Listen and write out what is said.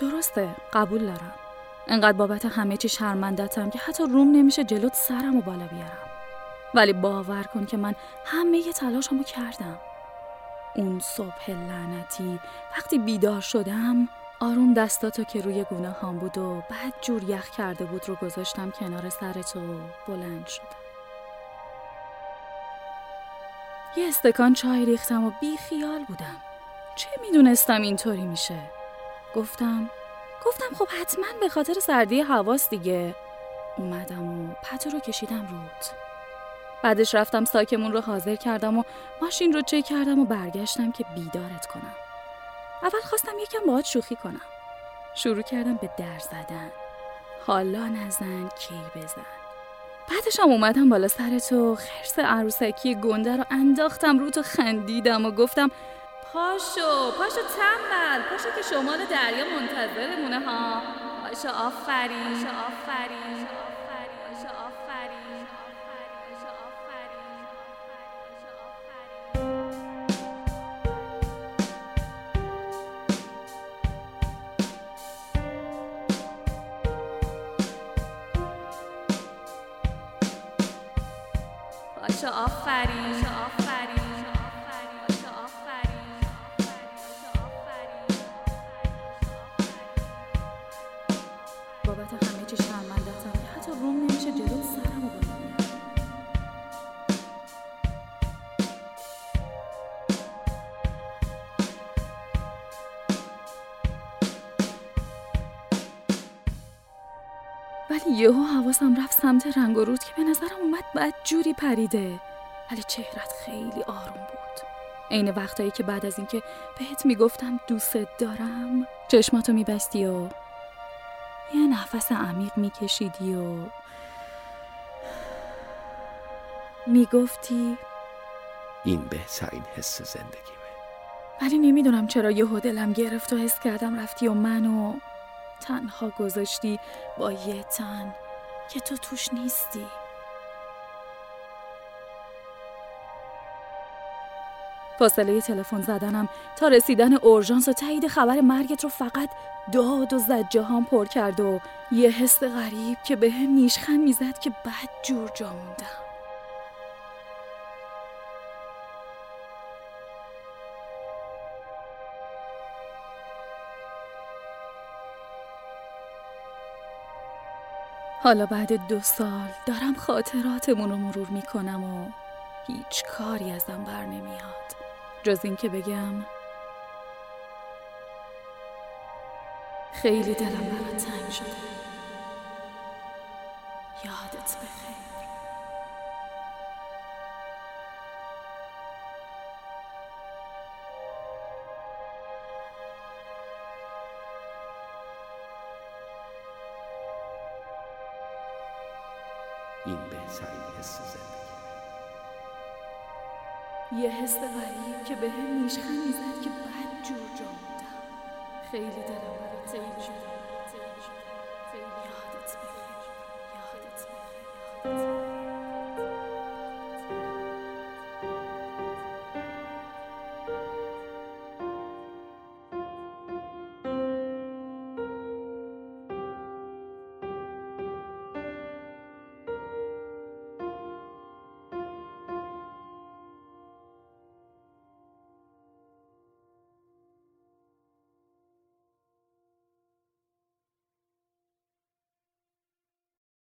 درسته قبول دارم. انقدر بابت همه چی شرمندتم که حتی روم نمیشه جلوت سرم و بالا بیارم. ولی باور کن که من همه تلاشمو کردم. اون صبح لعنتی وقتی بیدار شدم آروم دستاتو که روی گونه هام بود و بعد جور یخ کرده بود رو گذاشتم کنار سرتو بلند شدم. یه استکان چای ریختم و بی خیال بودم. چه می‌دونستم اینطوری میشه؟ گفتم گفتم خب حتما به خاطر سردی حواس دیگه. اومدم و پتو رو کشیدم رود. بعدش رفتم ساکمون رو حاضر کردم و ماشین رو چک کردم و برگشتم که بیدارت کنم. اول خواستم یکم باهات شوخی کنم. شروع کردم به در زدن. حالا نزن کی بزن. بعدش هم اومدم بالا سر تو خرس عروسکی گنده رو انداختم رو تو خندیدم و گفتم پاشو پاشو تنبل پاشو که شمال دریا منتظرمونه ها. پاشو آفرین. پاشو آفرین. پاشو آفرین. آفرین. بابت همه چی شرمندتم حتی روم نمیشه جلو سرمو بیارم. ولی یهو حواسم رفت سمت رنگ و رود که به نظرم اومد بد جوری پریده. ولی چهرت خیلی آروم بود. عین وقتایی که بعد از اینکه بهت می‌گفتم دوستت دارم چشماتو میبستی و یه نفس عمیق میکشیدی و می‌گفتی این بهترین حس زندگیمه. ولی نمی‌دونم چرا یهو دلم گرفت و حس کردم رفتی و منو تنها گذاشتی با یه تن که تو توش نیستی. فاصله تلفن زدنم تا رسیدن اورژانس و تایید خبر مرگت رو فقط داد و زجه هم پر کرد و یه حس غریب که به هم نیشخن می‌زد که بد جور جا موندم. حالا بعد دو سال دارم خاطراتمون رو مرور می‌کنم و هیچ کاری ازم بر نمیاد. جز این که بگم خیلی دلم برات تنگ شده. یادت بخیر. این بهترین حس زندگیمه یه حس غریب که به هم نیشخن می‌زد که بد جور جا خیلی دلم برات تنگ شده.